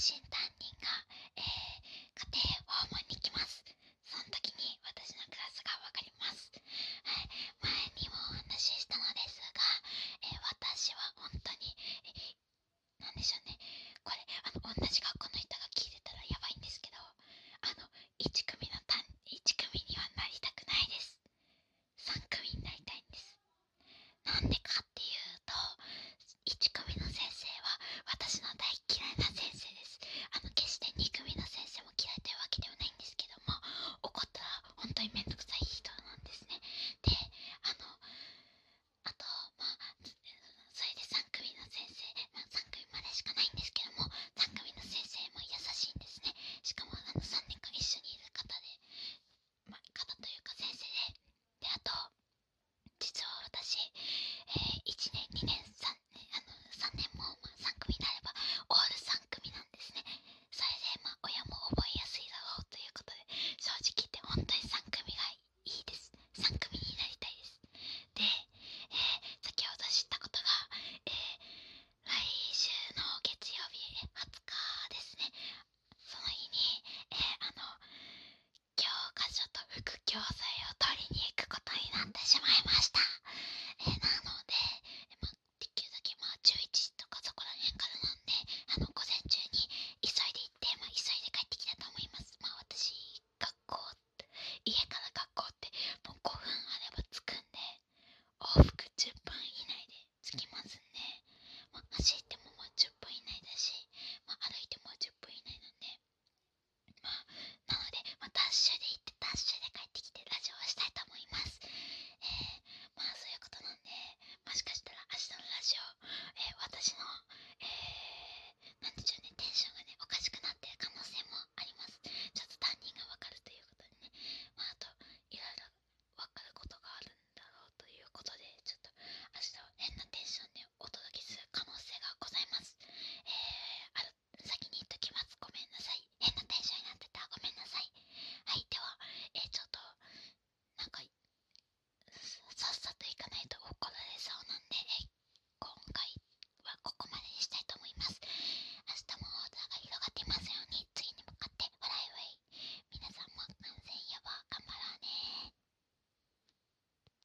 Спасибо. 티저